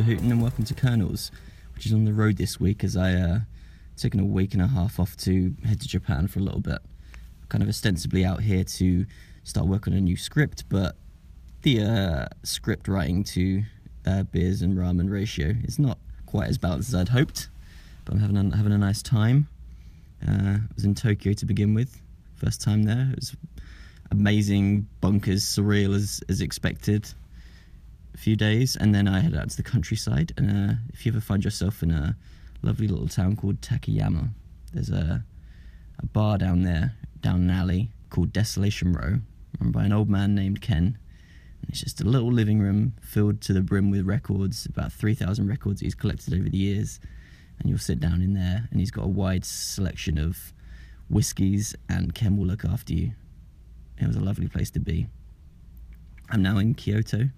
I'm Hooton, and welcome to Kernels, which is on the road this week as I uh, taken a week and a half off to head to Japan for a little bit. Kind of ostensibly out here to start work on a new script, but the uh, script writing to uh, beers and ramen ratio is not quite as balanced as I'd hoped. But I'm having a, having a nice time. Uh, I was in Tokyo to begin with, first time there. It was amazing, bonkers, surreal as as expected few days, and then I head out to the countryside. And uh, if you ever find yourself in a lovely little town called Takayama, there's a a bar down there, down an alley called Desolation Row, run by an old man named Ken. And it's just a little living room filled to the brim with records, about 3,000 records he's collected over the years. And you'll sit down in there, and he's got a wide selection of whiskies, and Ken will look after you. It was a lovely place to be. I'm now in Kyoto,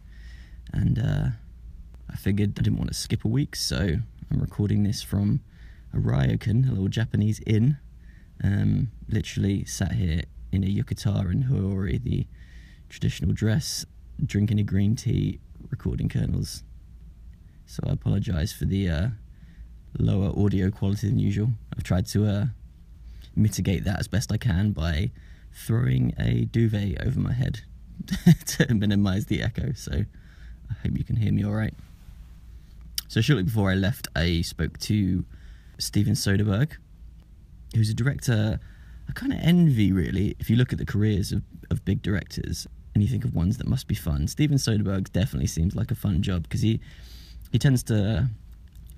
and uh, I figured I didn't want to skip a week, so I'm recording this from a ryokan, a little Japanese inn. Um, literally sat here in a yukata and haori, the traditional dress, drinking a green tea, recording kernels. So I apologise for the uh, lower audio quality than usual. I've tried to uh, mitigate that as best I can by throwing a duvet over my head to minimise the echo. So I hope you can hear me all right. So shortly before I left, I spoke to Steven Soderbergh, who's a director I kind of envy, really. If you look at the careers of, of big directors and you think of ones that must be fun, Steven Soderbergh definitely seems like a fun job because he he tends to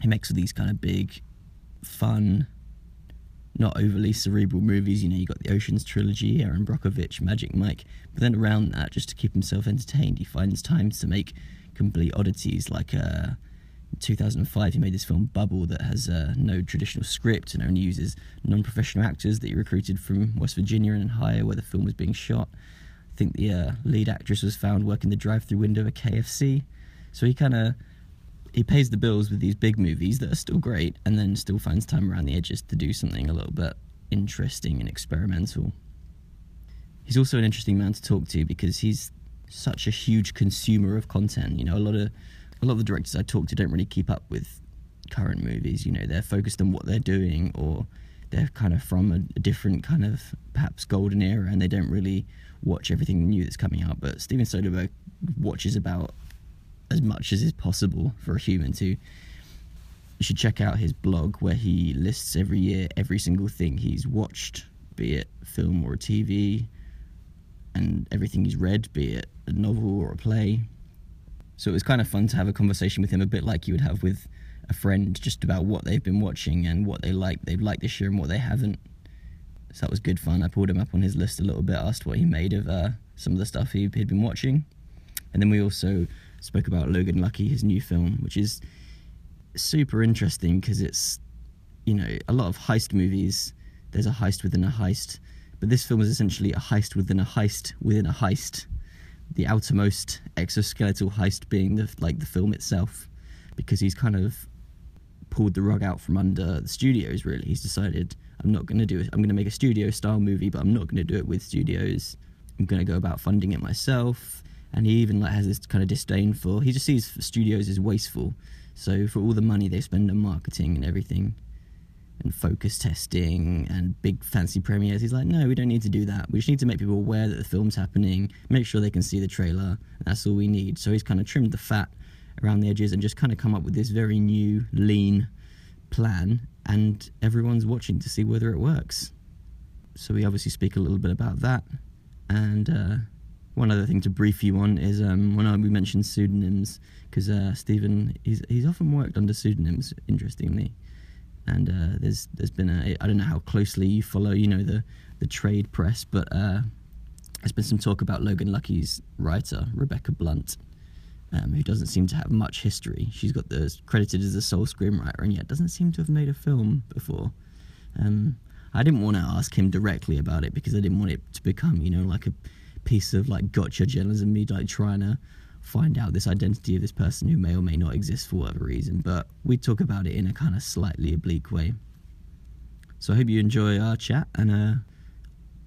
he makes these kind of big, fun, not overly cerebral movies. You know, you got the Ocean's trilogy, Erin Brockovich, Magic Mike. But then around that, just to keep himself entertained, he finds time to make complete oddities. Like uh, in 2005, he made this film Bubble that has uh, no traditional script and only uses non-professional actors that he recruited from West Virginia and Ohio, where the film was being shot. I think the uh, lead actress was found working the drive-through window of a KFC. So he kind of he pays the bills with these big movies that are still great, and then still finds time around the edges to do something a little bit interesting and experimental. He's also an interesting man to talk to because he's such a huge consumer of content. You know, a lot of a lot of the directors I talk to don't really keep up with current movies. You know, they're focused on what they're doing, or they're kind of from a, a different kind of perhaps golden era, and they don't really watch everything new that's coming out. But Steven Soderbergh watches about as much as is possible for a human to. You should check out his blog where he lists every year every single thing he's watched, be it film or TV, and everything he's read, be it a novel or a play. So it was kind of fun to have a conversation with him, a bit like you would have with a friend, just about what they've been watching and what they like, they've liked this year and what they haven't. So that was good fun. I pulled him up on his list a little bit, asked what he made of uh, some of the stuff he'd been watching, and then we also spoke about Logan Lucky, his new film, which is super interesting because it's, you know, a lot of heist movies. There's a heist within a heist, but this film is essentially a heist within a heist within a heist. The outermost exoskeletal heist being the like the film itself, because he's kind of pulled the rug out from under the studios. Really, he's decided I'm not going to do it. I'm going to make a studio style movie, but I'm not going to do it with studios. I'm going to go about funding it myself and he even like has this kind of disdain for he just sees studios as wasteful. So for all the money they spend on marketing and everything and focus testing and big fancy premieres he's like no we don't need to do that. We just need to make people aware that the film's happening make sure they can see the trailer. That's all we need. So he's kind of trimmed the fat around the edges and just kind of come up with this very new lean plan and everyone's watching to see whether it works. So we obviously speak a little bit about that and uh, one other thing to brief you on is um, when I, we mentioned pseudonyms, because uh, Steven he's he's often worked under pseudonyms. Interestingly, and uh, there's there's been a I don't know how closely you follow you know the the trade press, but uh, there's been some talk about Logan Lucky's writer Rebecca Blunt, um, who doesn't seem to have much history. She's got the credited as the sole screenwriter, and yet doesn't seem to have made a film before. Um, I didn't want to ask him directly about it because I didn't want it to become, you know, like a piece of like gotcha journalism, me like trying to find out this identity of this person who may or may not exist for whatever reason. But we talk about it in a kind of slightly oblique way. So I hope you enjoy our chat, and uh,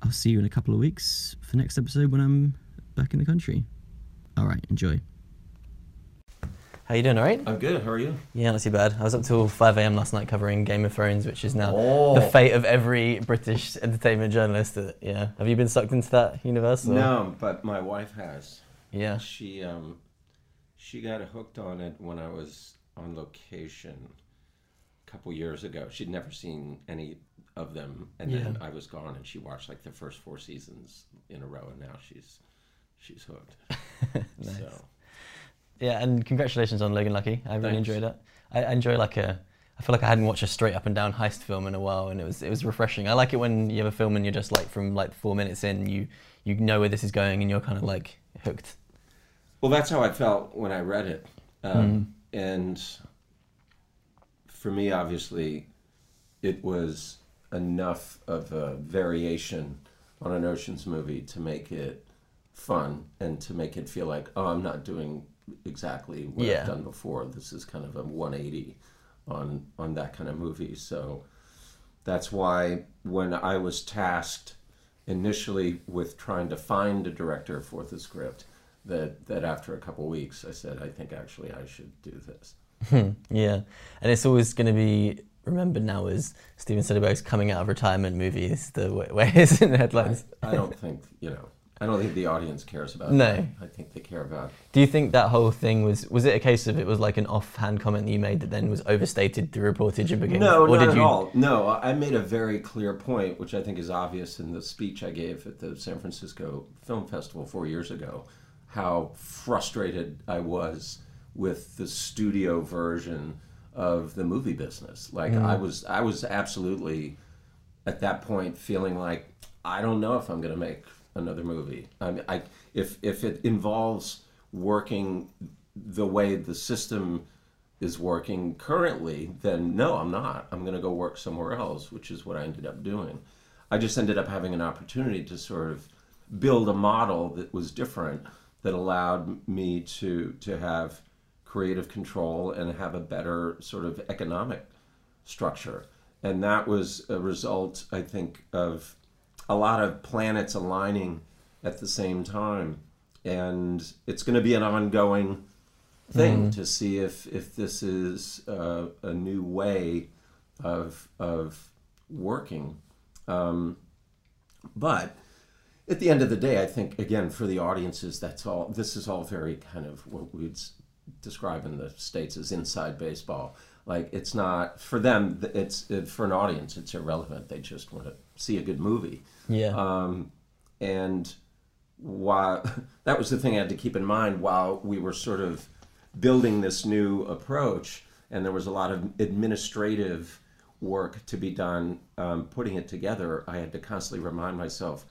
I'll see you in a couple of weeks for next episode when I'm back in the country. All right, enjoy. How you doing? All right? I'm good. How are you? Yeah, not too bad. I was up till 5 a.m. last night covering Game of Thrones, which is now Oh. the fate of every British entertainment journalist. That, yeah. Have you been sucked into that universe? or- No, but my wife has. Yeah. She um, she got hooked on it when I was on location a couple years ago. She'd never seen any of them, and then I was gone, and she watched like the first four seasons in a row, and now she's she's hooked. Nice. So Yeah, and congratulations on Logan Lucky. I really Thanks. enjoyed it. I, I enjoy like a. I feel like I hadn't watched a straight up and down heist film in a while, and it was it was refreshing. I like it when you have a film and you're just like from like four minutes in, you you know where this is going, and you're kind of like hooked. Well, that's how I felt when I read it. Um, And for me, obviously, it was enough of a variation on an Ocean's movie to make it fun and to make it feel like, oh, I'm not doing exactly what Yeah. I've done before. This is kind of a 180 on on that kind of movie. So that's why when I was tasked initially with trying to find a director for the script, that that after a couple weeks I said, I think actually I should do this. Hmm. yeah, and it's always going to be remembered now as Steven Soderbergh's coming out of retirement movies. The way, way it's in the headlines. I don't think you know. I don't think the audience cares about it. No. that. I think they care about Do you think that whole thing was was it a case of it was like an offhand comment that you made that then was overstated through reportage and became No, or not did at you all. No, I made a very clear point, which I think is obvious in the speech I gave at the San Francisco Film Festival four years ago, how frustrated I was with the studio version of the movie business. Like I mm. was, I was absolutely at that point feeling like I don't know if I'm going to make another movie. I mean, I if if it involves working the way the system is working currently, then no, I'm not. I'm going to go work somewhere else, which is what I ended up doing. I just ended up having an opportunity to sort of build a model that was different that allowed me to to have creative control and have a better sort of economic structure. And that was a result, I think, of a lot of planets aligning at the same time. And it's going to be an ongoing thing to see if, if this is uh, a new way of, of working. Um, but at the end of the day, I think, again, for the audiences, that's all, this is all very kind of what we'd describe in the States as inside baseball. Like, it's not, for them, it's, it, for an audience, it's irrelevant. They just want to see a good movie. yeah Um, and while that was the thing I had to keep in mind while we were sort of building this new approach, and there was a lot of administrative work to be done um, putting it together, I had to constantly remind myself,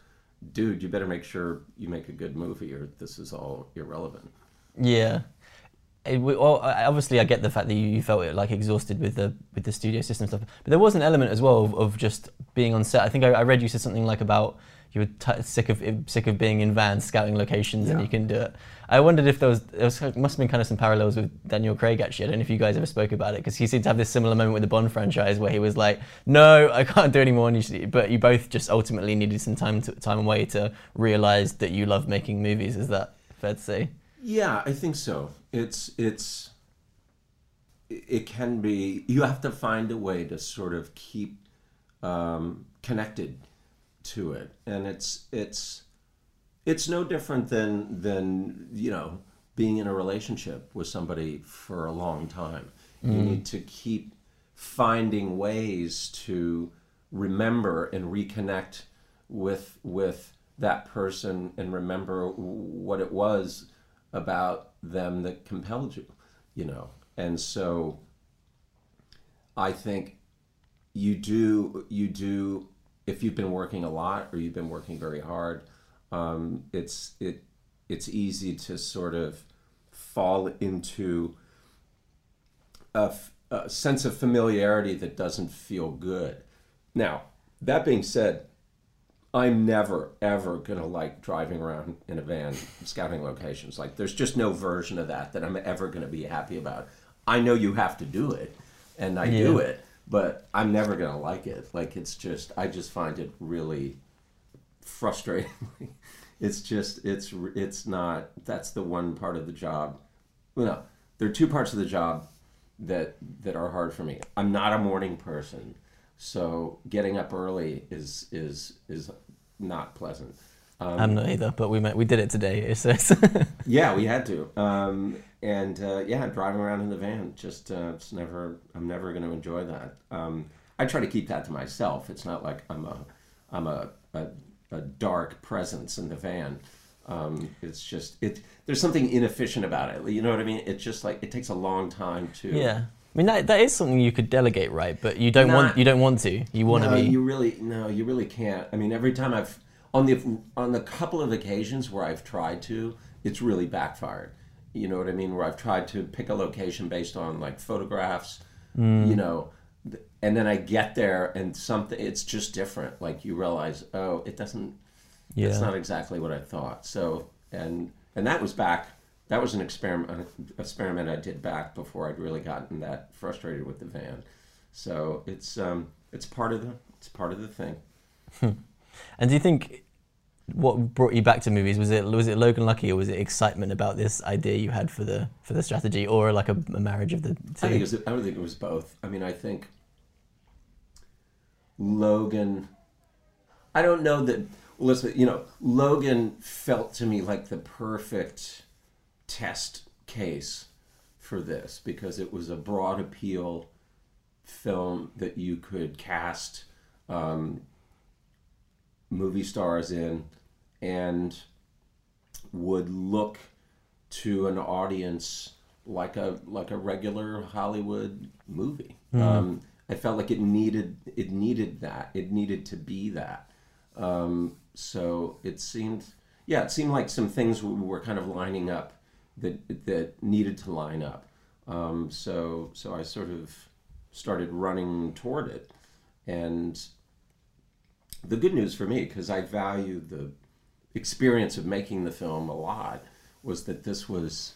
dude, you better make sure you make a good movie, or this is all irrelevant. Yeah. It, we- well, I- obviously, I get the fact that you, you felt it like exhausted with the with the studio system stuff, but there was an element as well of, of just being on set. I think I, I read you said something like about you were sick of sick of being in vans scouting locations and Yeah. you can do it. I wondered if there was there was must have been kind of some parallels with Daniel Craig actually. I don't know if you guys ever spoke about it because he seemed to have this similar moment with the Bond franchise where he was like, "No, I can't do anymore." And you should, but you both just ultimately needed some time to, time away to realize that you love making movies. Is that fair to say? Yeah, I think so. It's it's it can be you have to find a way to sort of keep um, connected to it, and it's it's it's no different than than you know being in a relationship with somebody for a long time. You need to keep finding ways to remember and reconnect with with that person and remember what it was about them that compelled you you know and so i think you do you do if you've been working a lot or you've been working very hard, um, it's it it's easy to sort of fall into a, sense of familiarity that doesn't feel good. Now, that being said, I'm never ever gonna like driving around in a van scouting locations. Like, there's just no version of that that I'm ever gonna be happy about. I know you have to do it, and I do it, but I'm never gonna like it. Like, it's just I just find it really frustrating. it's just it's it's not. That's the one part of the job. Well, no, there are two parts of the job that that are hard for me. I'm not a morning person, so getting up early is is is not pleasant. Um, I'm not either, but we met, we did it today. It's yeah, we had to. Um, and uh, yeah, driving around in the van, just uh, it's never. I'm never going to enjoy that. Um, I try to keep that to myself. It's not like I'm a I'm a a, a dark presence in the van. Um, it's just it. There's something inefficient about it. You know what I mean? It's just like it takes a long time to. yeah. I mean that that is something you could delegate, right? But you don't want you don't want to. You want to no, be. you really no, you really can't. I mean, every time I've on the on the couple of occasions where I've tried to, it's really backfired. You know what I mean? Where I've tried to pick a location based on like photographs, Mm. you know, and then I get there and something it's just different. Like you realize, oh, it doesn't. yeah. It's not exactly what I thought. So and and that was back. That was an experiment experiment I did back before I'd really gotten that frustrated with the van. So it's um it's part of the it's part of the thing. And do you think what brought you back to movies was it was it Logan Lucky or was it excitement about this idea you had for the for the strategy or like a, a marriage of the two? I think it was, I don't think it was both. I mean, I think Logan. I don't know that. Well, listen, you know, Logan felt to me like the perfect test case for this because it was a broad appeal film that you could cast um, movie stars in and would look to an audience like a like a regular Hollywood movie. Um, I felt like it needed it needed that it needed to be that. Um, so it seemed yeah it seemed like some things were kind of lining up that that needed to line up. Um, so so I sort of started running toward it, and the good news for me because I value the experience of making the film a lot was that this was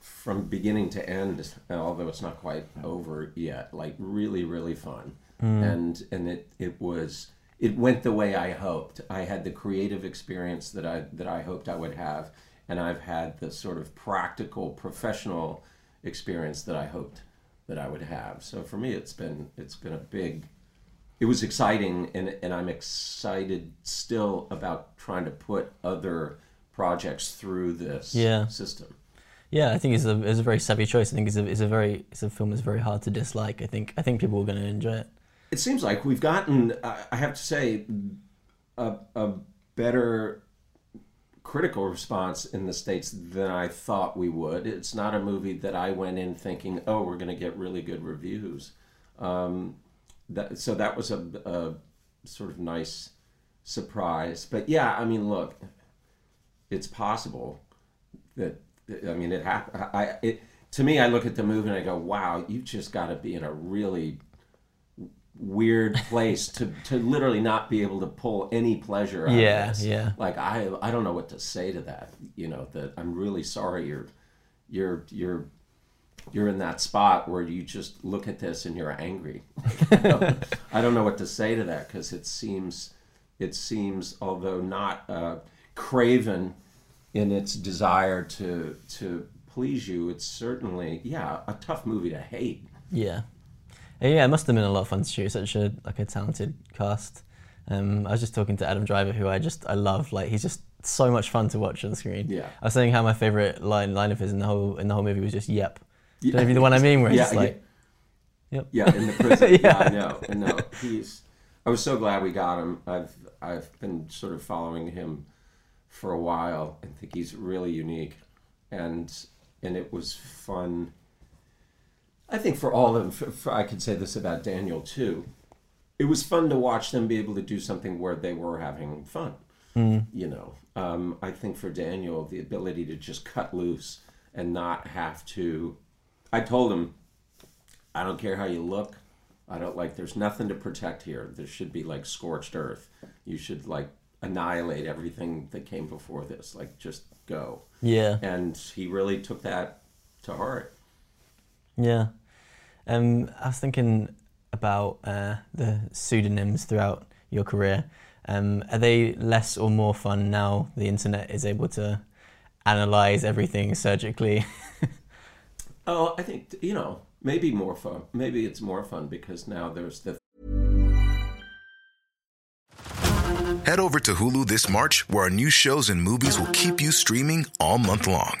from beginning to end although it's not quite over yet like really really fun. And and it it was it went the way I hoped. I had the creative experience that I that I hoped I would have and I've had the sort of practical professional experience that I hoped that I would have so for me it's been it's been a big it was exciting and, and i'm excited still about trying to put other projects through this Yeah. system Yeah, I think it's a it's a very savvy choice. I think it's a it's a very it's a film that's very hard to dislike. I think I think people are going to enjoy it. it seems like we've gotten i I have to say a, a better critical response in the states than i thought we would it's not a movie that i went in thinking oh we're going to get really good reviews um, that, so that was a, a sort of nice surprise but yeah i mean look it's possible that I mean it happened. I it to me, I look at the movie and I go, "Wow, you've just got to be in a really weird place to to literally not be able to pull any pleasure out Yeah, of this." yeah. Like I I don't know what to say to that. You know that I'm really sorry you're you're you're you're in that spot where you just look at this and you're angry. I don't know what to say to that because it seems it seems although not uh, craven in its desire to to please you, it's certainly yeah a tough movie to hate. Yeah, yeah. It must have been a lot of fun to shoot. Such a like a talented cast. Um, I was just talking to Adam Driver, who I just I love. Like he's just so much fun to watch on screen. Yeah. I was saying how my favorite line line of his in the whole in the whole movie was just "Yep." Don't know if the one I mean, where he's Yeah, like, "Yep." Yeah, in the prison. yeah. Yeah. I know. I know. He's. I was so glad we got him. I've I've been sort of following him for a while and think he's really unique, and and it was fun. I think for all of them, for, I could say this about Daniel too. it was fun to watch them be able to do something where they were having fun. You know, um, I think for Daniel, the ability to just cut loose and not have to. I told him, I don't care how you look. I don't like. There's nothing to protect here. There should be like scorched earth. You should like annihilate everything that came before this. Like just go. Yeah. And he really took that to heart. Yeah. Um, I was thinking about uh, the pseudonyms throughout your career. Um, are they less or more fun now the internet is able to analyze everything surgically? Oh, I think you know maybe more fun. Maybe it's more fun because now there's the Head over to Hulu this March, where our new shows and movies will keep you streaming all month long.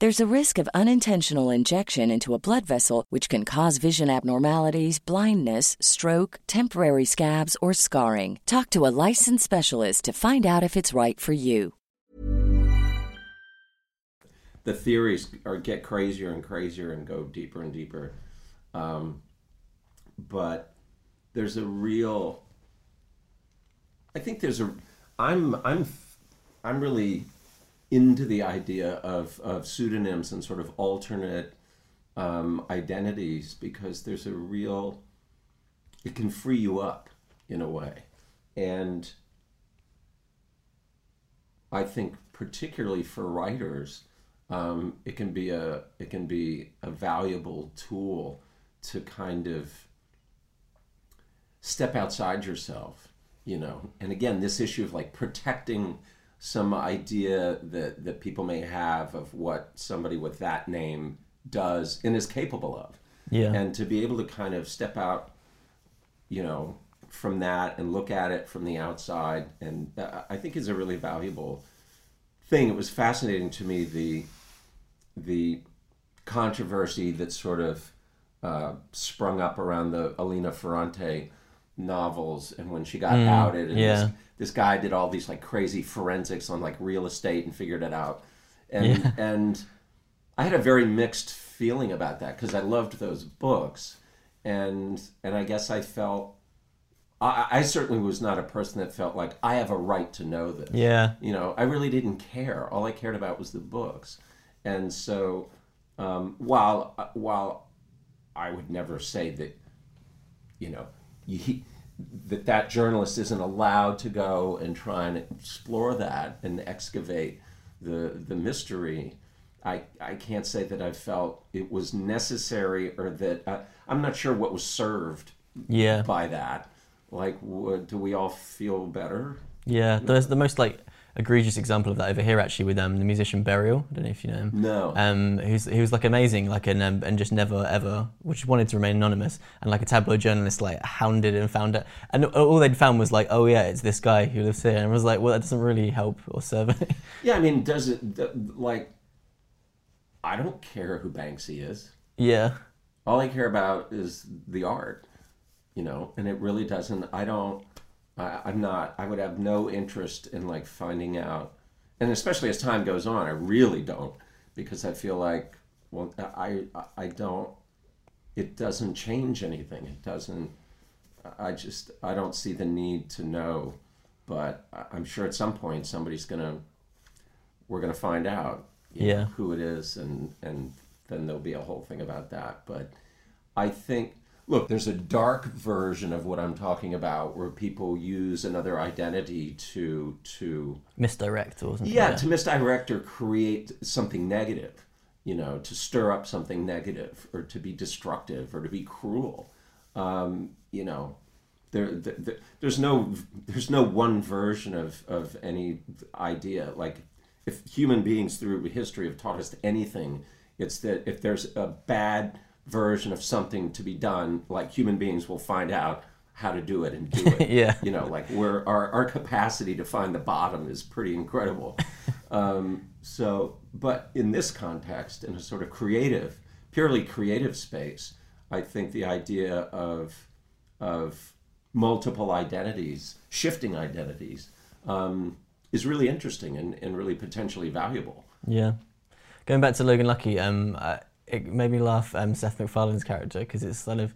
There's a risk of unintentional injection into a blood vessel, which can cause vision abnormalities, blindness, stroke, temporary scabs, or scarring. Talk to a licensed specialist to find out if it's right for you. the theories are get crazier and crazier and go deeper and deeper. Um, but there's a real. I think there's a. I'm I'm I'm really into the idea of of pseudonyms and sort of alternate um, identities because there's a real. It can free you up in a way, and I think particularly for writers, um, it can be a it can be a valuable tool to kind of step outside yourself, you know. And again, this issue of like protecting some idea that that people may have of what somebody with that name does and is capable of. Yeah. And to be able to kind of step out, you know, from that and look at it from the outside, and I think is a really valuable thing. It was fascinating to me the the controversy that sort of uh, sprung up around the Elena Ferrante novels, and when she got outed, and yeah. this, this guy did all these like crazy forensics on like real estate and figured it out, and Yeah. and I had a very mixed feeling about that because I loved those books, and and I guess I felt. I, I certainly was not a person that felt like I have a right to know this. Yeah. You know, I really didn't care. All I cared about was the books, and so um, while while I would never say that, you know, you, that that journalist isn't allowed to go and try and explore that and excavate the the mystery. I, I can't say that I felt it was necessary or that uh, I'm not sure what was served Yeah. by that. Like, do we all feel better? Yeah, there's the most like egregious example of that over here actually with um, the musician Burial. I don't know if you know him. No. Um, who's he was like amazing, like and um, and just never ever, which wanted to remain anonymous, and like a tabloid journalist like hounded and found it, and all they'd found was like, oh yeah, it's this guy who lives here, and I was like, well, that doesn't really help or serve. it. Yeah, I mean, does it like? I don't care who Banksy is. yeah, All I care about is the art, you know. And it really doesn't. I don't. I, I'm not. I would have no interest in like finding out, and especially as time goes on, I really don't, because I feel like, well, I I- don't. It doesn't change anything. It doesn't. I just I don't see the need to know but I'm sure at some point somebody's gonna we're gonna find out Yeah. know, who it is, and and then there'll be a whole thing about that. But I think look, there's a dark version of what I'm talking about where people use another identity to to Misdirect or something. yeah, to misdirect or create something negative, you know, to stir up something negative or to be destructive or to be cruel. Um, you know, there, there, there's no there's no one version of, of any idea. Like if human beings through history have taught us anything, it's that if there's a bad version of something to be done, like human beings will find out how to do it and do it. Yeah. You know, like we're our, our capacity to find the bottom is pretty incredible. um, so, but in this context, in a sort of creative, purely creative space, I think the idea of of multiple identities, shifting identities, um, is really interesting and, and really potentially valuable. Yeah. Going back to Logan Lucky, um, it made me laugh. Um, Seth MacFarlane's character because it's sort of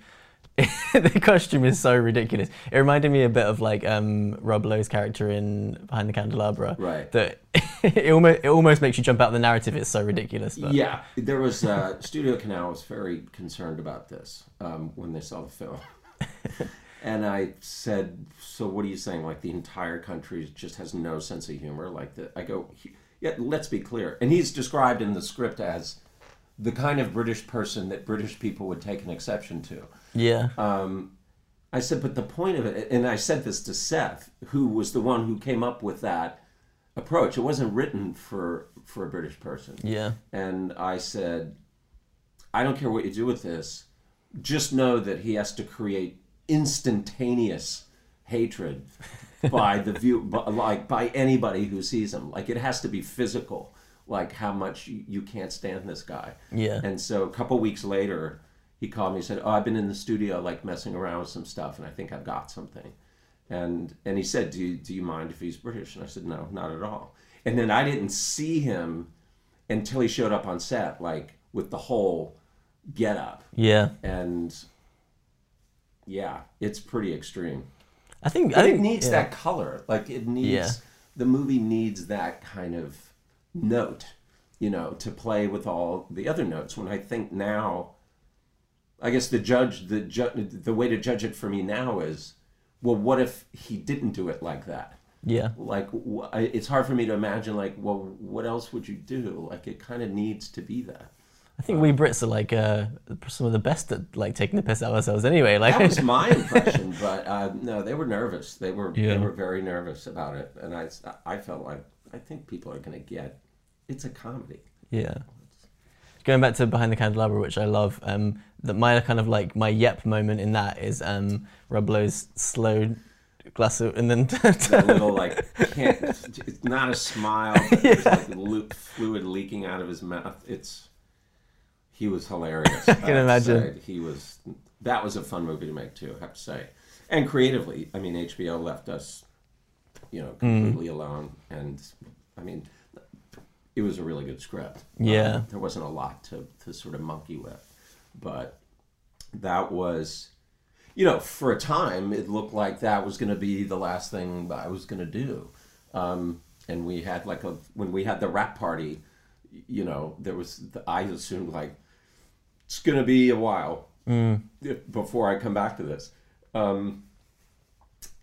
the costume is so ridiculous. It reminded me a bit of like um, Rob Lowe's character in Behind the Candelabra. Right. That it almost it almost makes you jump out of the narrative. It's so ridiculous. But Yeah, there was uh, Studio Canal was very concerned about this um, when they saw the film, and I said, "So what are you saying? Like the entire country just has no sense of humor? Like the?" I go, "Yeah, let's be clear." And he's described in the script as the kind of British person that British people would take an exception to. yeah. Um, I said, but the point of it, and I said this to Seth, who was the one who came up with that approach. It wasn't written for for a British person. yeah. And I said, I don't care what you do with this. Just know that he has to create instantaneous hatred by the view, by, like by anybody who sees him. Like it has to be physical. Like how much you, can't stand this guy. Yeah. And so a couple weeks later, he called me and said, "Oh, I've been in the studio like messing around with some stuff, and I think I've got something." And and he said, "Do you, do you mind if he's British?" And I said, "No, not at all." And then I didn't see him until he showed up on set, like with the whole get up, Yeah. and yeah, it's pretty extreme. I think I think it needs yeah. that color. Like it needs Yeah. the movie needs that kind of note, you know, to play with all the other notes. When I think now, I guess the judge, the ju- the way to judge it for me now is, well, what if he didn't do it like that? Yeah. Like it's hard for me to imagine. Like, well, what else would you do? Like it kind of needs to be that. I think we Brits are like uh, some of the best at like taking the piss out of ourselves anyway. Like That was my impression, but uh, no, they were nervous. They were Yeah. they were very nervous about it, and I I felt like I think people are going to get it's a comedy. Yeah. Going back to Behind the Candelabra, which I love, um, that my kind of like my yep moment in that is um, Rob Lowe's slow glass of, and then That little like can't it's not a smile, but there's like lu- fluid leaking out of his mouth. It's he was hilarious. I can imagine. He was that was a fun movie to make too. I have to say, and creatively, I mean, HBO left us, you know, completely alone, and I mean, it was a really good script. Yeah. Um, there wasn't a lot to to sort of monkey with, but that was you know, for a time, it looked like that was going to be the last thing I was going to do. Um, and we had like a when we had the wrap party, you know, there was the, I assumed like it's going to be a while if- before I come back to this, um,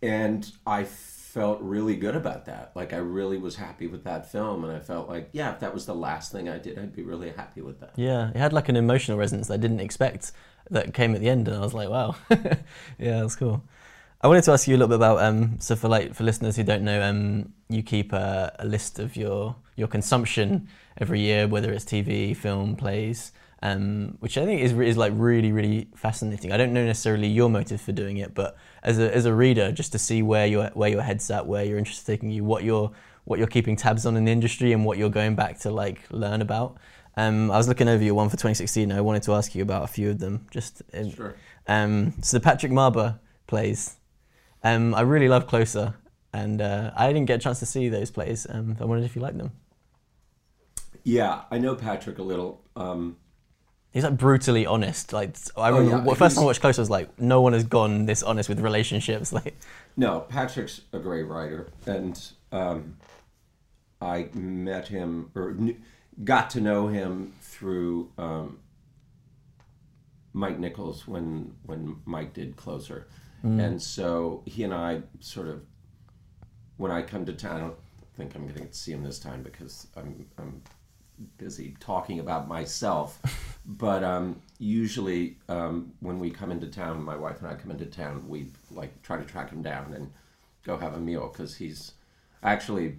and I felt really good about that. Like I really was happy with that film, and I felt like yeah, if that was the last thing I did, I'd be really happy with that. yeah, it had like an emotional resonance I didn't expect that came at the end, and I was like, wow, yeah, that's cool. I wanted to ask you a little bit about um, so for like for listeners who don't know, um, you keep a, a list of your your consumption every year, whether it's TV, film, plays, um, which I think is is like really really fascinating. I don't know necessarily your motive for doing it, but as a as a reader, just to see where your where your head's at, where your interest is taking you, what you're what you're keeping tabs on in the industry, and what you're going back to like learn about. Um, I was looking over your one for 2016. I wanted to ask you about a few of them. Just in, Sure. um, so the Patrick Marber plays. Um, I really love Closer, and uh, I didn't get a chance to see those plays. Um, I wondered if you liked them. Yeah, I know Patrick a little. Um, He's like brutally honest. Like I remember Oh, yeah, the first time I watched Close, I was like, no one has gone this honest with relationships. Like, No, Patrick's a great writer, and um, I met him or got to know him through um, Mike Nichols when when Mike did Closer, and so he and I sort of when I come to town. I don't think I'm going to see him this time because I'm I'm busy talking about myself. but um, usually, um, when we come into town, my wife and I come into town, we like try to track him down and go have a meal because he's actually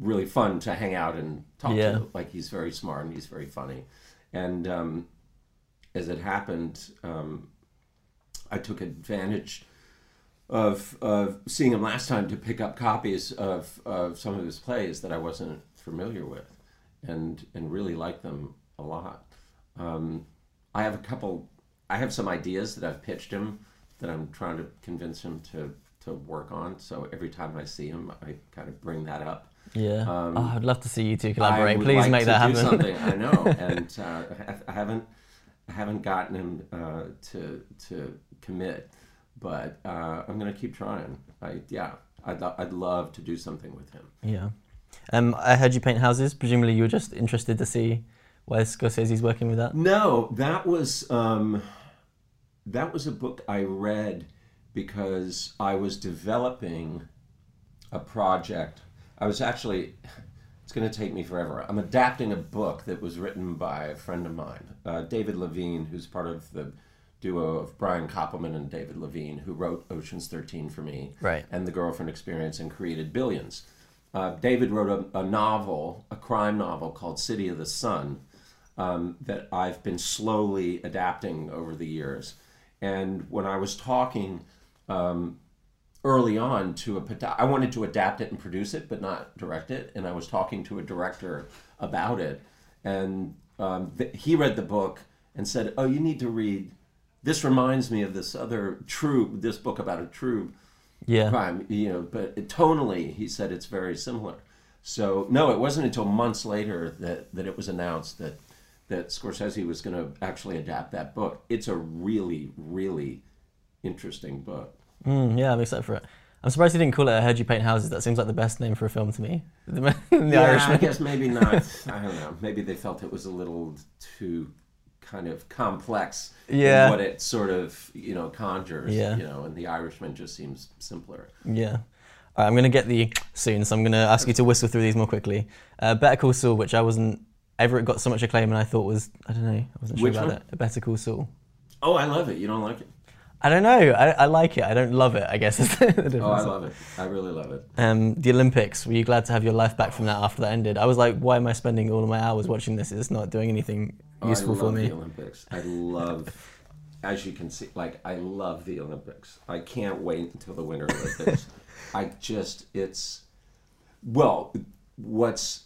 really fun to hang out and talk Yeah. to. Like he's very smart and he's very funny. And um, as it happened, um, I took advantage of of seeing him last time to pick up copies of, of some of his plays that I wasn't familiar with, and and really like them a lot. Um, I have a couple. I have some ideas that I've pitched him that I'm trying to convince him to to work on. So every time I see him, I kind of bring that up. yeah, Um, oh, I'd love to see you two collaborate. Please like make that happen. something. I know, and uh, I- I haven't, I haven't gotten him uh, to to commit, but uh, I'm gonna keep trying. I yeah, I'd lo- I'd love to do something with him. yeah. Um, I heard you paint houses. Presumably, you were just interested to see where Scorsese's working with that. No, that was um, that was a book I read because I was developing a project. I was actually. It's going to take me forever. I'm adapting a book that was written by a friend of mine, uh, David Levien, who's part of the duo of Brian Koppelman and David Levien, who wrote Ocean's 13 for me, Right. and The Girlfriend Experience, and created Billions. Uh, David wrote a, a novel, a crime novel called City of the Sun, um, that I've been slowly adapting over the years. And when I was talking um, early on to a, I wanted to adapt it and produce it, but not direct it. And I was talking to a director about it, and um, th- he read the book and said, "Oh, you need to read. This reminds me of this other true this book about a true Yeah. crime, you know, but tonally, he said it's very similar. So no, it wasn't until months later that, that it was announced that that Scorsese was going to actually adapt that book. It's a really, really interesting book. Mm, yeah, I'm excited for it. I'm surprised he didn't call it I Heard You Paint Houses. That seems like the best name for a film to me. The, the yeah, I guess maybe not. I don't know. Maybe they felt it was a little too kind of complex Yeah. in what it sort of you know conjures. Yeah. You know, and the Irishman just seems simpler. Yeah. All right, I'm going to get the soon, so I'm going to ask you to whistle through these more quickly. Uh, Better Call Saul, which I wasn't ever it got so much acclaim, and I thought was I don't know, I wasn't sure Which about one? it. Better Call Saul. Oh, I love it. You don't like it? I don't know. I, I like it. I don't love it. I guess is the difference. Oh, I love it. I really love it. Um, the Olympics. Were you glad to have your life back from that after that ended? I was like, why am I spending all of my hours watching this? It's not doing anything Oh, useful I for love me. The Olympics. I love, as you can see, like I love the Olympics. I can't wait until the Winter Olympics. I just, it's, well, what's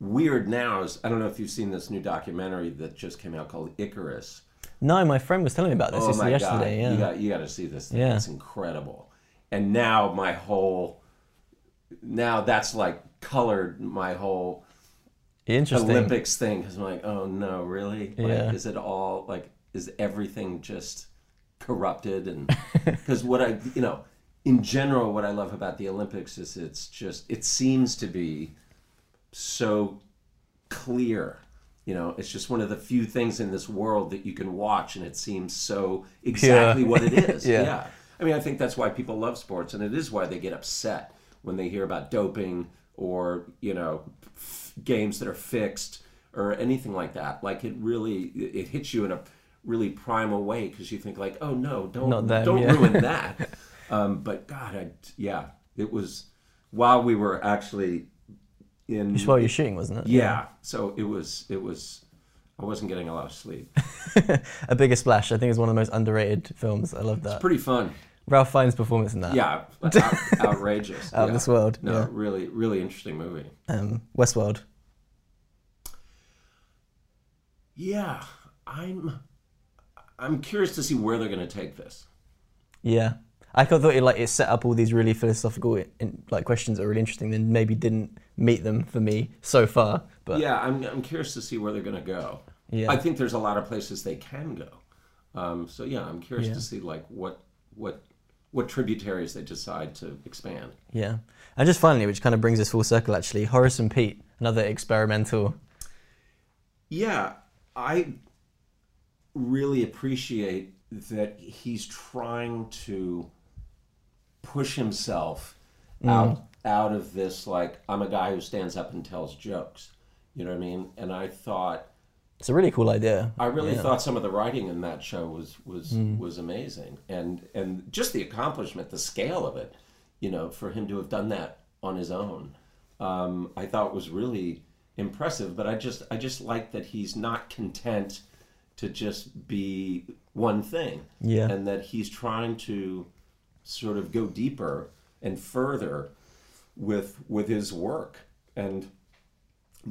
weird now is I don't know if you've seen this new documentary that just came out called Icarus. No, my friend was telling me about this oh my yesterday. god, Yeah. you got you got to see this. Thing. Yeah. It's incredible. And now my whole, now that's like colored my whole Interesting. Olympics thing because I'm like, oh no, really? Like, Yeah. Is it all like? Is everything just corrupted? And because what I, you know, in general, what I love about the Olympics is it's just it seems to be so clear. You know, it's just one of the few things in this world that you can watch, and it seems so exactly what it is. Yeah. yeah. I mean, I think that's why people love sports, and it is why they get upset when they hear about doping or you know f- games that are fixed or anything like that. Like it really it hits you in a really primal way because you think like, oh no, don't them, don't yeah. ruin that. um, but God, I, yeah, it was while we were actually in Just while you're shooting, wasn't it? yeah, so it was it was I wasn't getting a lot of sleep. A Bigger Splash. I think is one of the most underrated films. I love that. It's pretty fun. Ralph Fiennes' performance in that. Yeah, out, outrageous. Out of yeah. this world, No, yeah. really, really interesting movie. Um, Westworld. Yeah, I'm I'm curious to see where they're going to take this. Yeah. I thought it like it set up all these really philosophical in, like questions that were really interesting, then maybe didn't meet them for me so far. But Yeah, I'm I'm curious to see where they're going to go. Yeah. I think there's a lot of places they can go. Um, so yeah, I'm curious Yeah. to see like what what what tributaries they decide to expand. Yeah. And just finally, which kind of brings us full circle actually, Horace and Pete, another experimental. Yeah, I really appreciate that he's trying to push himself out out of this like I'm a guy who stands up and tells jokes. You know what I mean? And I thought It's a really cool idea. I really Yeah. thought some of the writing in that show was was was amazing, and and just the accomplishment, the scale of it, you know, for him to have done that on his own, um, I thought was really impressive. But I just I just like that he's not content to just be one thing, Yeah. and that he's trying to sort of go deeper and further with with his work and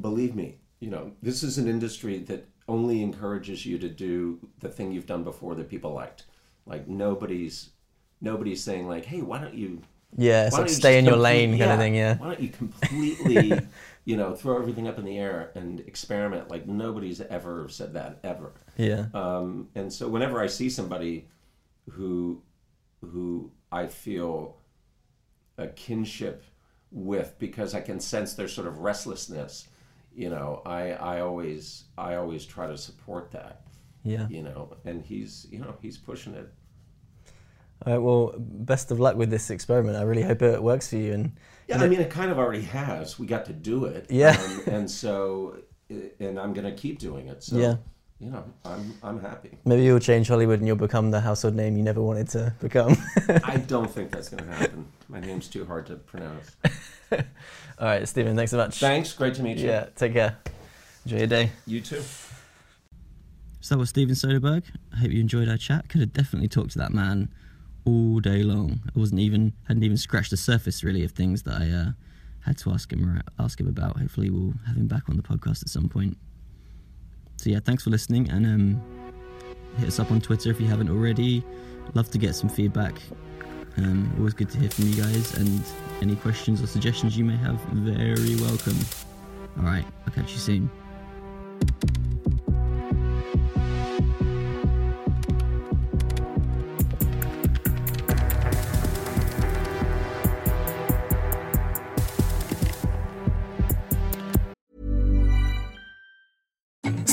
believe me, you know, this is an industry that only encourages you to do the thing you've done before that people liked. Like nobody's nobody's saying like, "Hey, why don't you Yeah, it's like stay in your lane kind of thing, yeah. Why don't you completely, you know, throw everything up in the air and experiment? Like nobody's ever said that ever. Yeah. Um, and so whenever I see somebody who who I feel a kinship with because I can sense their sort of restlessness, you know, I I always I always try to support that. Yeah. You know, and he's you know, he's pushing it. All right, well, best of luck with this experiment. I really hope it works for you. And Yeah, I mean, it kind of already has. We got to do it. Yeah. Um, and so, and I'm going to keep doing it. So, Yeah. You know, I'm, I'm happy. maybe you'll change Hollywood and you'll become the household name you never wanted to become. I don't think that's going to happen. My name's too hard to pronounce. All right, Steven, thanks so much. Thanks. Great to meet you. Yeah, take care. Enjoy your day. You too. So that was Steven Soderbergh. I hope you enjoyed our chat. Could have definitely talked to that man all day long. I wasn't even hadn't even scratched the surface really of things that I uh, had to ask him ar- ask him about. Hopefully, we'll have him back on the podcast at some point. So yeah, thanks for listening, and um, hit us up on Twitter if you haven't already. Love to get some feedback. Um, always good to hear from you guys, and any questions or suggestions you may have, very welcome. All right, I'll catch you soon.